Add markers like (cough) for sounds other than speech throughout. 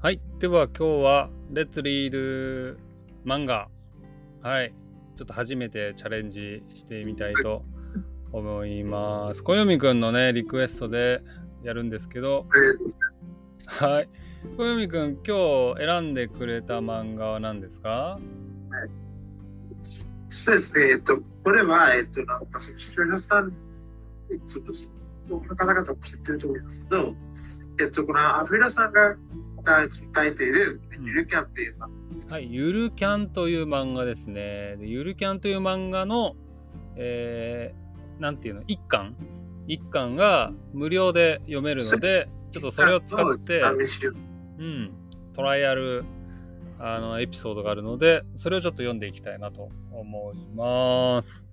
はい。では今日は、レッツリード漫画。はい。ちょっと初めてチャレンジしてみたいと思います。小読くんのね、リクエストでやるんですけど、はい。小読くん、今日選んでくれた漫画は何ですか？そうですね、えっと、これは、えっと、なんか、その視聴者さん、えっと、多くの方々も知ってると思いますけど、えっと、このアフリラさんが書いている、ゆるキャンっていう漫画です。はい。ゆるキャンという漫画ですね。でゆるキャンという漫画の、えー、なんていうの、一巻？一巻が無料で読めるので、ちょっとそれを使って、うん、トライアルあのエピソードがあるので、それをちょっと読んでいきたいなと思います。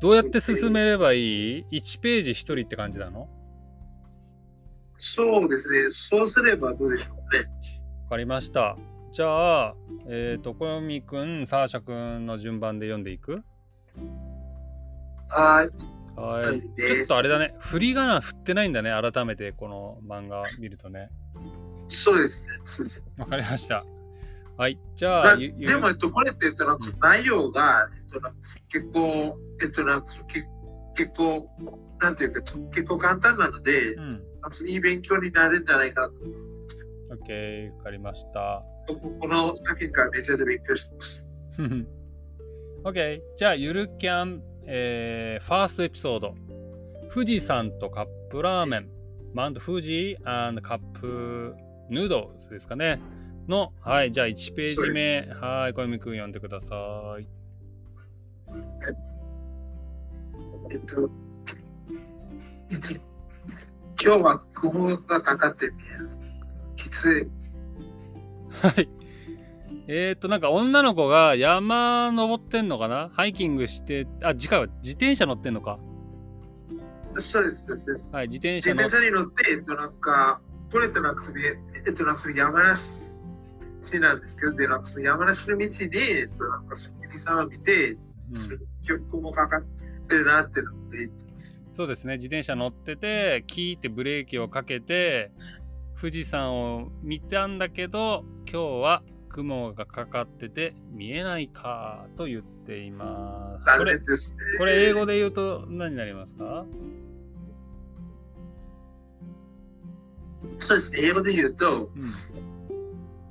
どうやって進めればいい ?1 ページ1人って感じなの？わそうですね、そうすればどうでしょうね。かりました。じゃあ、えっ、と、小読くん、サーシャくんの順番で読んでいく？はい。はい。はいちょっとあれだね、振り仮名振ってないんだね、改めてこの漫画見るとね。そうですね、そうですね。わかりました。はい。じゃあ、でも、えっと、これって、えっと、なんか内容が、えっと、なんか結構、えっと、なんか結結構、なんていうか、結構簡単なので、うん。いい勉強になるんじゃないかなと。OK、わかりました。ここの作品からめちゃめちゃ勉強してます。(laughs) OK。じゃあ、ゆるキャン、えーファーストエピソード。富士山とカップラーメン。マウント富士カップヌードルズですかね。の、はい。じゃあ、1ページ目。はい。小読くん読んでください。えっと、一今日は雲がかかって見える。きつい。はい。えっ、と、なんか女の子が山登ってんのかな？ハイキングして、あ、次回は自転車乗ってんのか。そうです、そうです。はい、自転自車乗っ転車に乗って、えっと、なんか、これってなんかその、えっと、なんかその山梨市なんですけど、で、なんかその山梨の道に、えっと、なんかその富士山を見て、うん曲もかかってるなってのって言ってます。そうですね、自転車乗ってて、キーってブレーキをかけて、富士山を見たんだけど、今日は雲がかかってて見えないかと言っています。こ残れ念ですね。これ英語で言うと何になりますか？そうですね、英語で言うと、うん。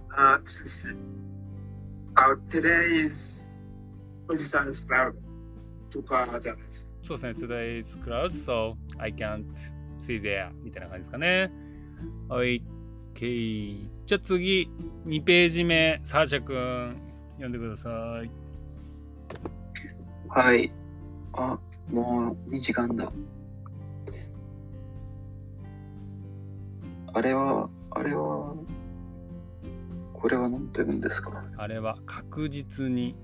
あそうですね。あ today is 富士山 is cloud とかじゃないですか。そうですね、Today is cloud, so I can't see there みたいな感じですかね。はい。OK。じゃあ次、2ページ目、サーシャ君、読んでください。はい。あ、もう2時間だ。あれは、あれは、これは何と言うんですか？あれは確実に。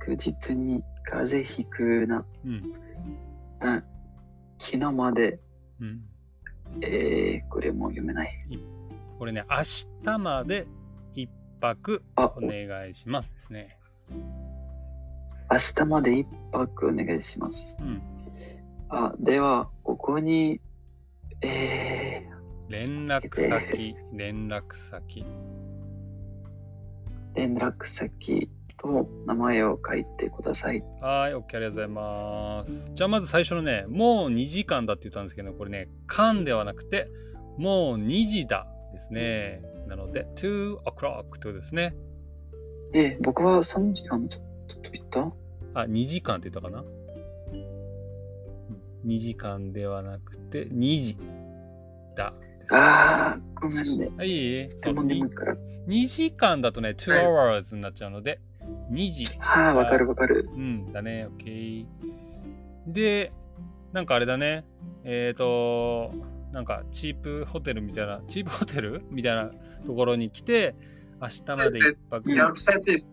確実に風邪ひくな。うん。うん。昨日まで、うん。えー、これも読めない。これね、明日まで一泊あお、願いしますですね。明日まで一泊お願いします。うん。あ、では、ここに、え連絡先、連絡先。ー、連絡先と名前を書いてください。はい、OK、ありがとうございます。じゃあまず最初のね、もう2時間だって言ったんですけど、これね、間ではなくて、もう2時だですね。なので、2 o'clock ということですね。えー、僕は3時間とと言った？あ、2時間って言ったかな ?2 時間ではなくて、2時だ。あー、ごめんね。はい、いいえでも眠いから。2時間だとね、2 hours になっちゃうので、2時。はあ、わかるわかる。うん、だね、OK。で、なんかあれだね、えっ、ー、と、なんかチープホテルみたいな、チープホテル？(laughs) みたいなところに来て、明日まで一泊。うんキャンプサイトです。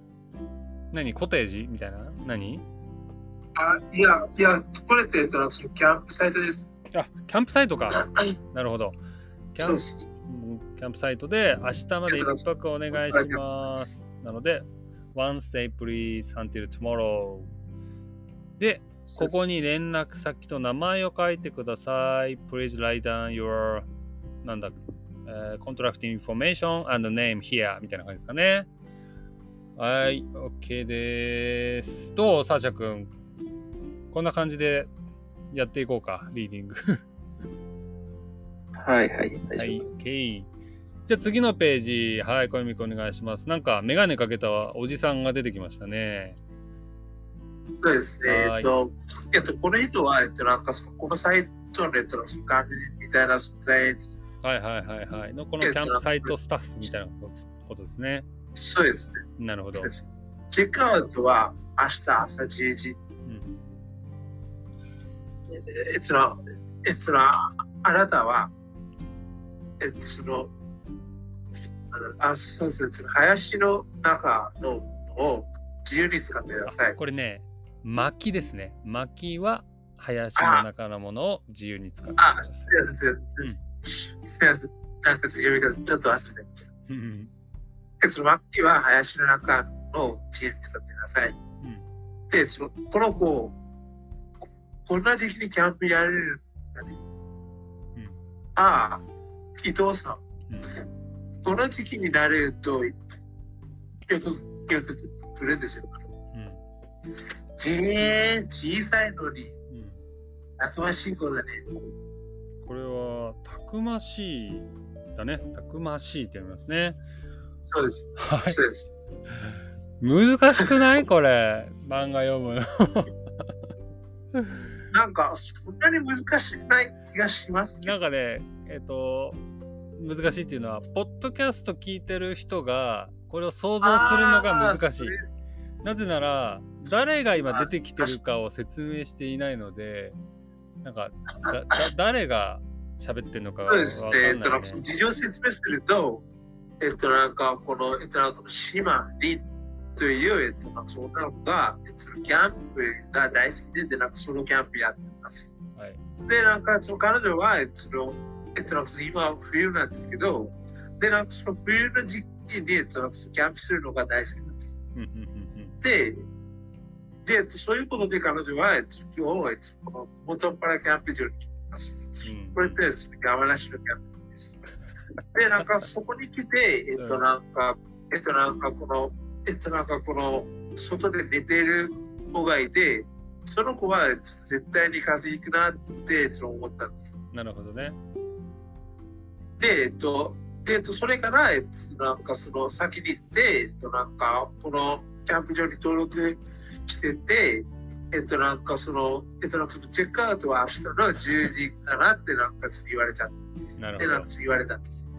何？コテージ？みたいな？何？あ、いや、いや、これって、えっと、なんかそのキャンプサイトです。あ、キャンプサイトか。なるほど。キャンそうです。うんキャンプサイトで明日まで一泊お願いします。なので、one stay please until tomorrow。で、ここに連絡先と名前を書いてください。Please write down your なんだえー、contract information and name here みたいな感じですかね。はい、OK です。どうサーシャ君。こんな感じでやっていこうか、リーディング。はいはい。大はい丈夫。、OK。じゃあ次のページ、はい、小泉君お願いします。なんか、メガネかけたおじさんが出てきましたね。そうですね。はいえっと、えっと、この人は、えっと、なんかその、このサイトの、えっと、管理みたいな存在です。はいはいはいはい。のこのキャンプサイトスタッフみたいなことですね。そうですね。なるほどチェックアウトは明日朝10時。うんえっと、えっと、あなたは、えっと、その、あそうですね、林の中のを自由に使ってください。あこれね、薪ですね。薪は林の中のものを自由に使ってくあ、ださすみません、すみません。すみません。なんかちょっと読み方ちょっと忘れてました。その薪は林の中の自由に使ってください。うんで、そのこの子、ここんな時期にキャンプやれるんだね。うんああ、伊藤さん。うんこの時期になると、よく、よく来るんですよ。うんへえ、小さいのに、うんたくましい子だね。これはたくましいだね。たくましいって読みますね。そうです。はい。そうです。難しくない？これ。漫画読むの。なんか、そんなに難しくない気がしますけど。なんかね、えっ、と、難しいっていうのは、ポッドキャスト聞いてる人が、これを想像するのが難しいなぜなら、誰が今出てきてるかを説明していないので、なんか、だだ (laughs) 誰が喋ってるのかがそうわかんない、ですね。えっと。事情を説明すると、えっと、なんか、この、えっと、なんか、島リという、えっと、なんか、その女の子が、えっと、キャンプが大好きで、で、なんか、ソロキャンプやってます。はい。で、なんか、その彼女は、えっと、そのえっと、なんか、今、冬なんですけど、で、なんか、その冬の時期に、えっと、なんか、キャンプするのが大好きなんです。で、で、えっと、そういうことで彼女は、えっと、今日、えっと、元からキャンプ場に来てます。うんこれって、山梨のキャンプです。で、なんかそこに来て、えっと、なんか、えっと、なんかこの、えっと、なんかこの、外で寝ている子がいて、その子は絶対に風邪ひくなって思ったんです。なるほどね。で、えっと、で、えっと、それから、えっと、なんかその先に行って、えっと、なんかこのキャンプ場に登録してて、えっと、なんかその、えっと、なんかそのチェックアウトは明日の10時かなってなんかちょっと言われちゃったんです。なるほどで、なんか言われたんです。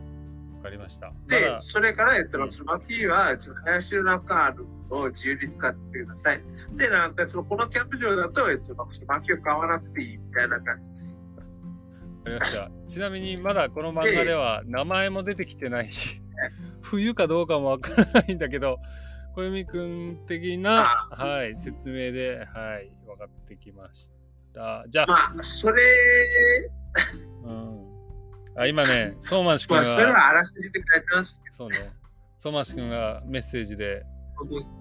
わかりました。まで、だ、それから、えっと、そのマキは、ちょっと林の中のを自由に使ってください。で、なんか、そのこのキャンプ場だと、えっと、なんかそのマキを買わなくていいみたいな感じです。わかりました。ちなみにまだこの漫画では名前も出てきてないし、冬かどうかもわからないんだけど、小泉くん的な、はい、説明で、はい、分かってきました。じゃあ、まあ、それ、うん、あ今ね、相馬市くんまあ、それが、はあらすじで書いてますけそうね、相馬市くんがメッセージで、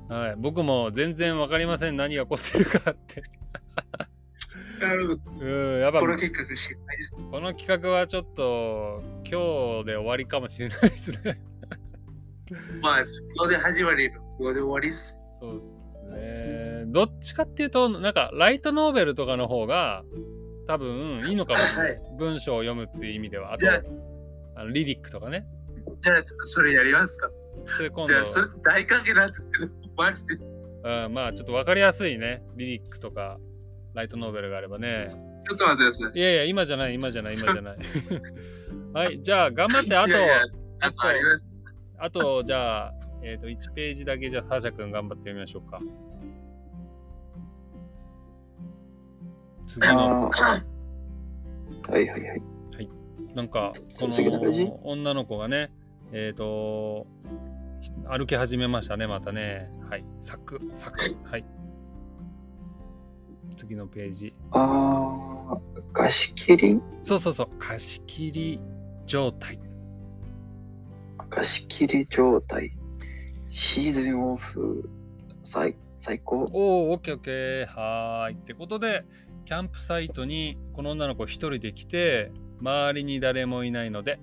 ど、はい、僕も全然分かりません、何が起こってるかって。うん、やっぱこの結果が心配です。この企画はちょっと今日で終わりかもしれないですね。まあ、ここで始まりの、ここで終わりです。そうっすね。どっちかっていうと、なんかライトノーベルとかの方が多分いいのかもしれない。は文章を読むっていう意味では。あとじゃあ、あのリリックとかね。じゃあ、それやりますか。それ今じゃあ、それ度、と大関係なんですけど、マジで。うん、まあちょっと分かりやすいね。リリックとかライトノーベルがあればね。ちょっと待ってください。いやいや、今じゃない、今じゃない、今じゃない。(laughs) はい、じゃあ頑張って、あと、いやいやあ。と、あと、じゃあ、えっ、と、1ページだけじゃあ、サーシャ君頑張って読みましょうか。次の。ああ。はいはいはい。なんか、こそう次の女の子がね、えっ、と、ひ歩き始めましたね、またね。はい。サク、サク。はい。次のページ。ああ、貸し切り？そうそうそう。貸し切り状態。貸し切り状態。シーズンオフ最最高？おお、オッケーオッケー。はーい。ってことで、キャンプサイトにこの女の子一人で来て、周りに誰もいないので、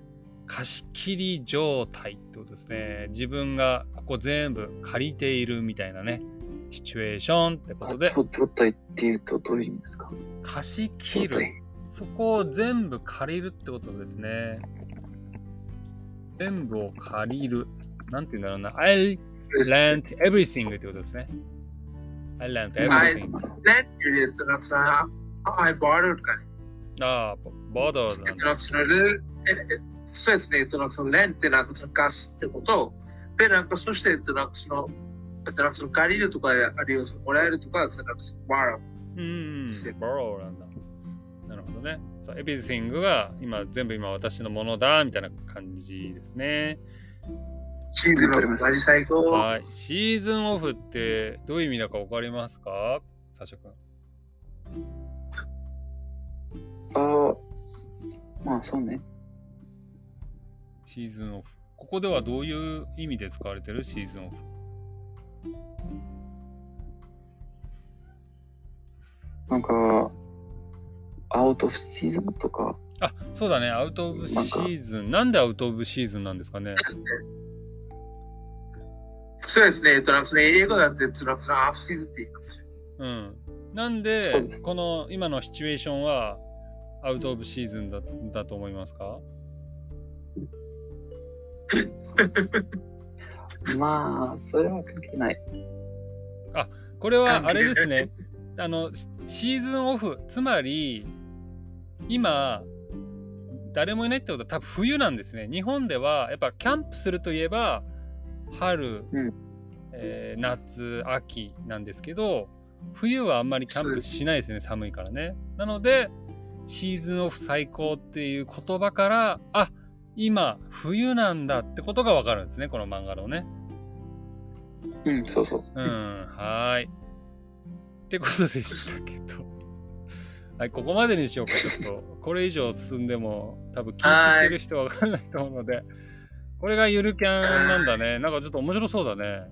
貸し切り状態ってことですね。自分がここ全部借りているみたいなね、シチュエーションってことで、状状態っていうとどういう意味ですか？貸し切る。そこを全部借りるってことですね。全部を借りる。なんて言うんだろうな。I rent everything ってことですね。I rent everything. I borrowed かね。ああ、ボードなんだ。そうですね、えっとなんかそのレンってなんか貸すってこと。で、なんかそしてえっとなんかそのえっとなんかその借りるとかあるいはそのもらえるとか、なんかその borrow。うん、borrow なんだ。なるほどね。そう everything が今全部今私のものだみたいな感じですね。シーズンのマジ最高。はい。シーズンオフってどういう意味だか分かりますか？サシャ君。ああ、まあそうね。シーズンオフ。ここではどういう意味で使われてる？シーズンオフ。なんか、アウトオフシーズンとか、あ、そうだね。アウトオブシーズン。なんでアウトオブシーズンなんですかね？そうですね、えっとなんかその英語だってえっとなんかそのアフシーズンって言いますよ。うん。なんでで、すこの今のシチュエーションはアウトオブシーズンだだと思いますか？(laughs) まあ、それは関係ない。これはあれですね。あの、シシーズンオフ、つまり、今、誰もいないってことは多分冬なんですね。日本ではやっぱキャンプするといえば、春、うんえー夏、秋なんですけど、冬はあんまりキャンプしないですね、寒いからね。なので、シーズンオフ最高っていう言葉から、あ今、冬なんだってことがわかるんですね、この漫画のね。うん、そうそう。うん、はーい。ってことでしたけど。(laughs) はい、ここまでにしようか、ちょっと。これ以上進んでも、多分聞いてくる人はわからないと思うので、これがゆるキャンなんだね。なんかちょっと面白そうだね。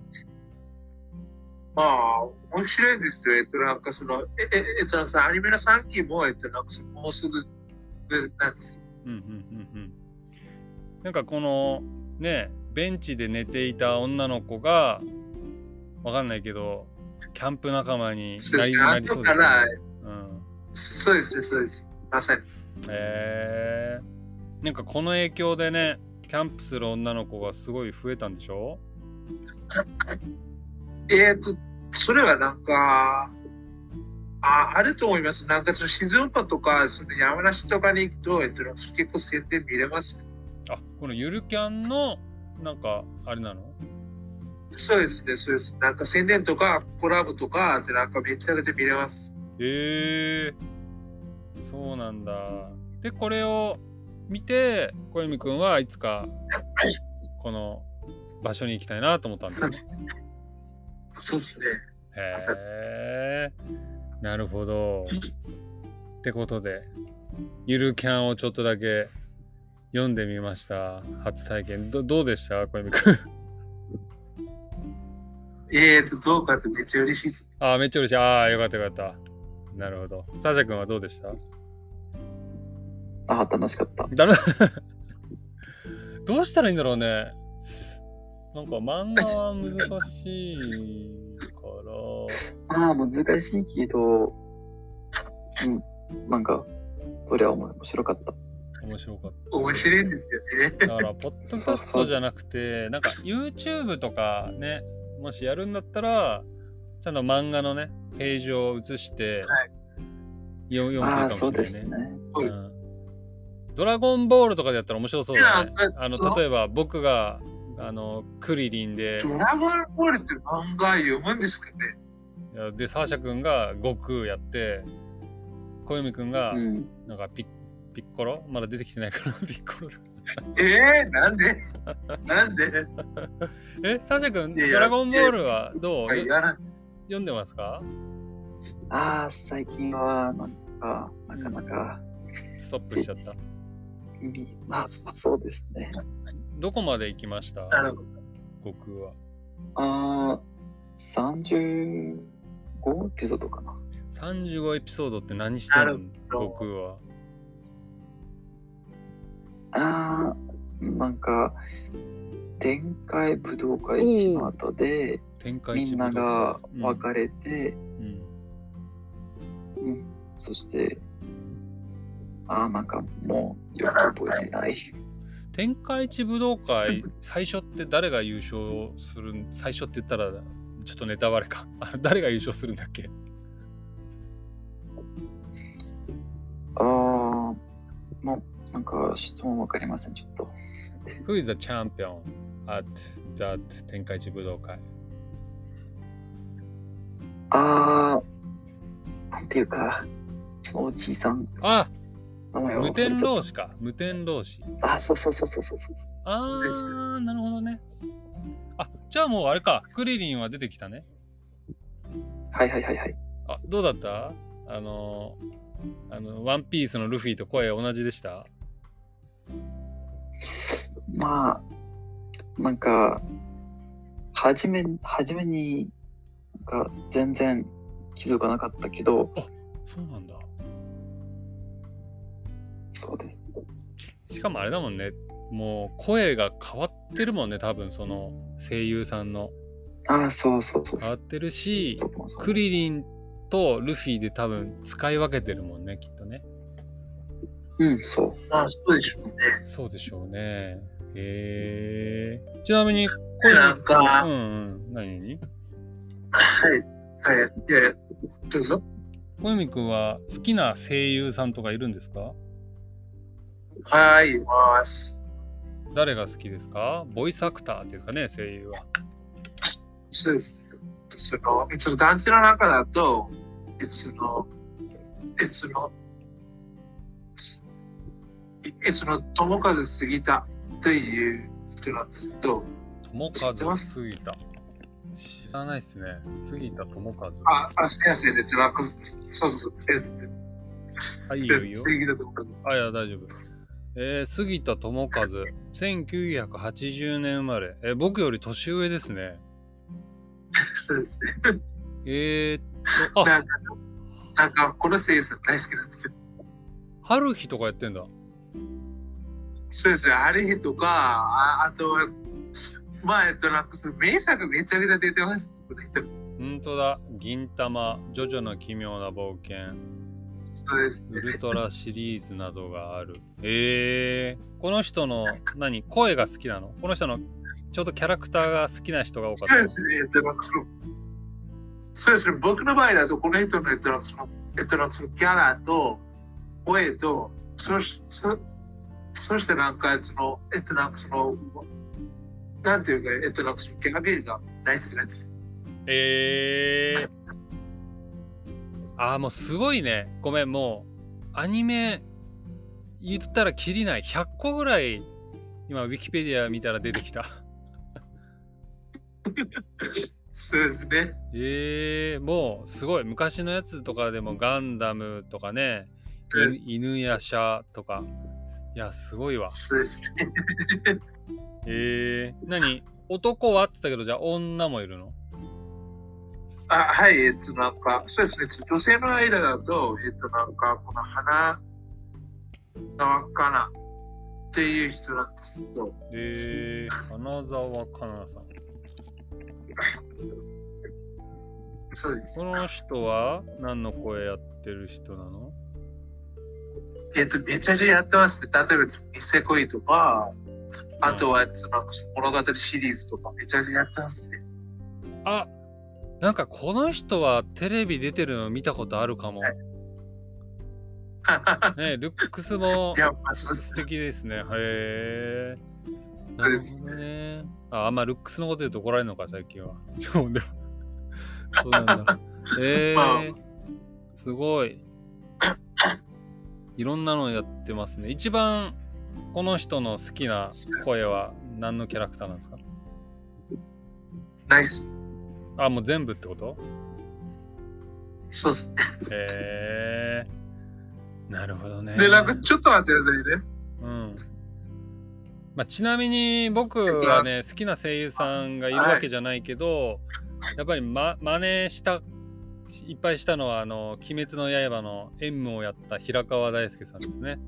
まあ、面白いですよ。えっとなんかその、えええっとなんかそのアニメの3期も、えっとなんかもうすぐなんですよ。うんうんうんうん。なんかこの、ね、ベンチで寝ていた女の子が、わかんないけど、キャンプ仲間になりそうですね。なりそうですね。そうですね、そうです。まさに。へえなんかこの影響でねキャンプする女の子がすごい増えたんでしょ？(laughs) えっと、それはなんか、ああると思います。なんかその静岡とか、その山梨とかに行くと、えっと、結構宣伝見れます。あこのゆるキャンのなんかあれなの？そうですね、そうです。なんか宣伝とかコラボとかってなんかめちゃくちゃ見れます。へえ。そうなんだ。でこれを見て小泉くんはいつかこの場所に行きたいなと思ったんだよね。(laughs) そうですね。へえ。なるほど。ってことでゆるキャンをちょっとだけ読んでみました。初体験。どどうでした？小泉くん。(laughs) えっと、どうかってめっちゃ嬉しいです。あーめっちゃ嬉しい。ああよかったよかった。なるほど。サージャ君はどうでした？ああ、楽しかった。だめ (laughs) どうしたらいいんだろうね。なんか漫画は難しいから。ああ、難しいけど、うん、なんか、これは面白かった。面白かった面白いんですよね。だから、ポッドキャストじゃなくて、なんか YouTube とかね、もしやるんだったら、ちゃんと漫画のね、ページを映して、はいよ読むかもしれないね。ですね。そうですうんドラゴンボールとかでやったら面白そうだね。あの例えば僕があのクリリンでドラゴンボールって漫画読むんですかねでサーシャ君が悟空やって小泉君がうん。なんかピッピッコロ？まだ出てきてないから。(laughs) ピッコロとか。えー、なんで？なんで？(laughs) えサーシャ君ドラゴンボールはどう？読んでますか？ああ、最近は、なんか、なかなか、ストップしちゃった。みまあ、そそうですね。どこまで行きました？悟空は。ああ、35エピソードかな。35エピソードって何してんの？悟空はああ、なんか、展開武道会地の後で、展開みんなが分かれ、れて、うん。うん、そして、ああ、なんかもうよく覚えてない。天下一武道会最初って誰が優勝するん最初って言ったらちょっとネタバレか。あ誰が優勝するんだっけ？ああ、もうなんか質問わかりません、ちょっと。Who is the champion at that 天下一武道会？ああ、なんていうか、おじいさん、あ無天老師か。無天老師。あ、そうそうそうそうそうそう。あーなるほどね。あじゃあもうあれか。クリリンは出てきたね。はいはいはいはい。あどうだった？あのあのワンピースのルフィと声同じでした？まあ、なんか、はじめ、はじめに、なんか全然気づかなかったけど、そうなんだ。そうです。しかもあれだもんね。もう声が変わってるもんね多分その声優さんの。ああ、そうそうそうそう。変わってるしクリリンとルフィで多分使い分けてるもんねきっとねうん、そう。まあ、そうでしょうね。そうでしょうねへえちなみにでなんか、うんうん何にはい。はい。いやいや、どうぞ。小泉君は好きな声優さんとかいるんですか？はい、います。誰が好きですか？ボイスアクターっていうんですかね声優はそうですね。その、えっと、団地の中だと、えっと、えっと、その、友和杉田という人なんですけど、友知ってま和す杉田知らないっすね。杉田友和。あ、あ、先生で、なんか、そうそうそう、先生、先生。あいいよいいよ。杉田友和。あいや大丈夫。えー、杉田智和。1980年生まれ、えー僕より年上ですね。(laughs) そうですね。えー、っとあ。なんか、なんか、この声優さん大好きなんですよ。春日とかやってんだそうですね。あれとか、ああとは、まあ、えっと、なんか、その名作めちゃくちゃ出てます。この人。ほんとだ銀玉ジョジョの奇妙な冒険そうですね。ウルトラシリーズなどがある。えー、この人の何？声が好きなの？この人のちょうどキャラクターが好きな人が多かったそうで。すね。えっと、なんかその、そうですね。僕の場合だと、この人の、えっと、なんかその、えっと、なんかそのキャラと、声と、そし、そ、そしてなんか、その、えっと、なんかその、なんていうか、えっと、なんかその、キャラゲーが大好きなんです。えー、あーもうすごいね。ごめん、もうアニメ言ったらきりない。100個ぐらい今ウィキペディア見たら出てきた。そうですね。えー、もうすごい。昔のやつとかでもガンダムとかね、犬やシャとか。いや、すごいわ。そうですね。えー、何？男は？って言ったけど、じゃあ女もいるの？あはい、えっと、なんか、そうですね。女性の間だと、えっと、なんか、この花沢かなっていう人なんですけど、えー、花澤香菜さん。(laughs) そうですこ。の人は何の声やってる人なの？えっと、めちゃめちゃやってますね。例えば、ニセ恋とか、あとは、その物語シリーズとか、めちゃめちゃやってますね。あなんかこの人はテレビ出てるの見たことあるかも。(laughs) ねルックスも素敵ですね。へえ。なるほどね。あ、あんまルックスのこと言うと怒られるのか、最近は。(laughs) そうなんだ。(laughs) えまあー、すごい。いろんなのやってますね。一番この人の好きな声は何のキャラクターなんですか？ナイス。あ、もう全部ってこと？そうですね。へえー。なるほどね。で、なんか、ちょっと待ってくださいね。うん。まあ、ちなみに僕はね、好きな声優さんがいるわけじゃないけど、やっぱり、ま、真似した、いっぱいしたのは、あの、鬼滅の刃の M をやった平川大輔さんですね。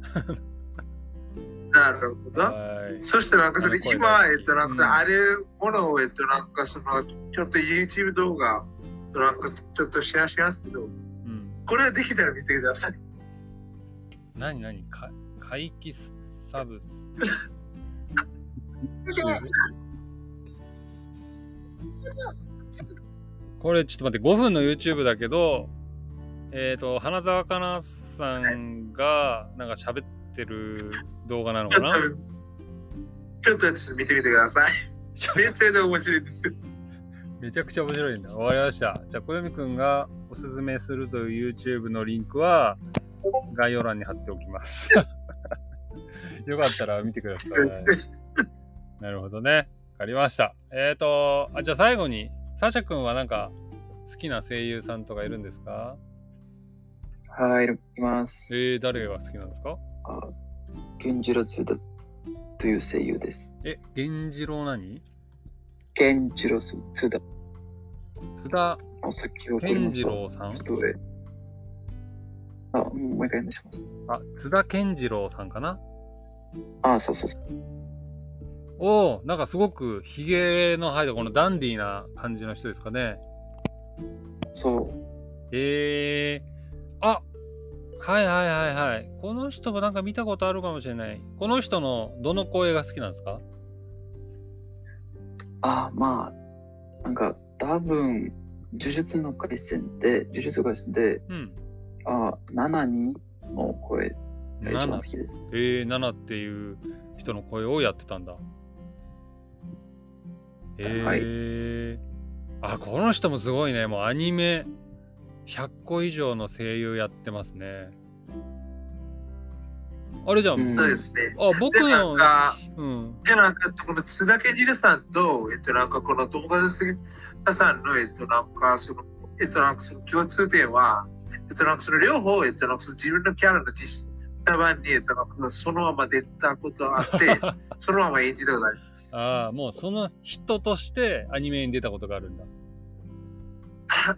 なるほど。はい。そしてなんかそれ今、えっと、なんかあるものを、えっと、なんかその、ちょっと YouTube 動画、なんかちょっとシェアしますけど、うん。これはできたら見てください。何何？か回帰サブス。(laughs) これちょっと待って、5分の YouTube だけど、えっ、と、花澤香菜さんがなんか喋ってる動画なのかな？ちょっとちょっと見てみてください。めっちゃ面白いです。めちゃくちゃ面白いんだ。わかりました。じゃあ、小読くんがおすすめするという YouTube のリンクは概要欄に貼っておきます。(laughs) よかったら見てください。なるほどね。わかりました。えっ、ー、とあ、じゃあ最後に、サーシャ君はなんか好きな声優さんとかいるんですか？はい、います。えー、誰が好きなんですか？あ、源次郎津田という声優です。え、源次郎何？源次郎津田。津田あ先ほど健次郎さん？あ、もう一回お願いします。あ、津田健次郎さんかな？あ、そうそうそう。おおなんかすごくひげの生えたこのダンディーな感じの人ですかね。そう。えー、あはいはいはいはい。この人もなんか見たことあるかもしれない。この人のどの声が好きなんですか？あ、まあ、なんか多分、呪術の回戦で、呪術回戦で、うん。あ、7人の声が一番7好きです。えー、7っていう人の声をやってたんだ。えー、あ、この人もすごいね。もうアニメ100個以上の声優やってますね。あれじゃん。うんそうですね。あ、僕で、なのん。か、うん。で、なんか、この津田健次郎さんと、えっと、なんか、この友達さんの、えっと、なんか、その、えっと、なんか、その共通点は、えっと、なんか、その両方、えっと、なんか、その自分のキャラの実写版に、えっと、なんか、そのまま出たことがあって、(laughs) そのまま演じたことあります。ああ、もうその人としてアニメに出たことがあるんだ。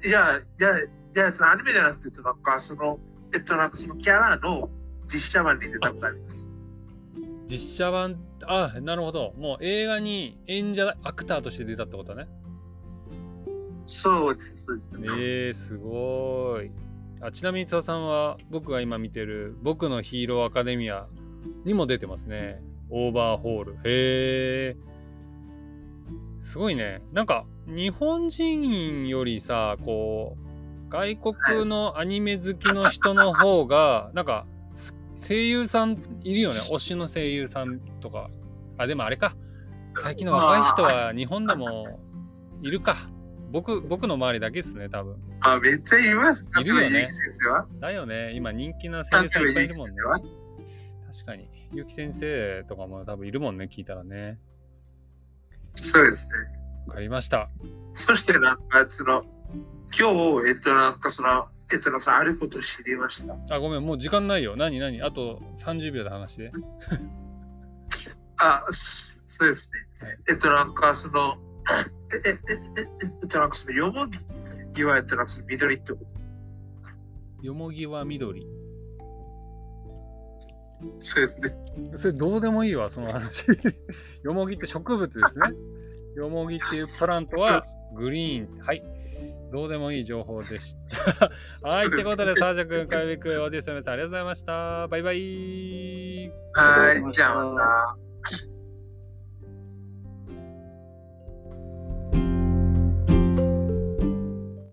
いや、いや、いや、そのアニメじゃなくて、えっと、なんか、その、えっと、なんか、そのキャラの実写版に出たことあります。実写版、あ、なるほど。もう映画に演者、アクターとして出たってことね。そうです、そうです。えー、すごい。あちなみに津田さんは僕が今見てる「僕のヒーローアカデミア」にも出てますね。オーバーホール。へえ。すごいね。なんか日本人よりさこう外国のアニメ好きの人の方がなんかす声優さんいるよね。(laughs) 推しの声優さんとか。あでもあれか。最近の若い人は日本でもいるか。僕僕の周りだけですね多分。あ、めっちゃいます。いるよねだよね。今人気な声優さんいっぱいいるもんね。は？確かに。ゆき先生とかも多分いるもんね、聞いたらね。そうですね。わかりました。そしてなんか、その、今日、えっと、なんかその、えっと、なんかあることを知りました。あ、ごめん、もう時間ないよ。何何？あと30秒で話して。(laughs) あ、そそうですね。はいえっと、なんかその、え、え、え、え、えっと、なんかその、よもぎは、えっと、なんかその、緑と、よもぎは緑。そうですね。それどうでもいいわ、その話。よもぎって植物ですね。よもぎっていうプラントはグリーン。はい。どうでもいい情報でした。はい。ってことで、サージャ君、かゆみ君、オーディオスの皆さん、ありがとうございました。バイバイ。はい、じゃあまた。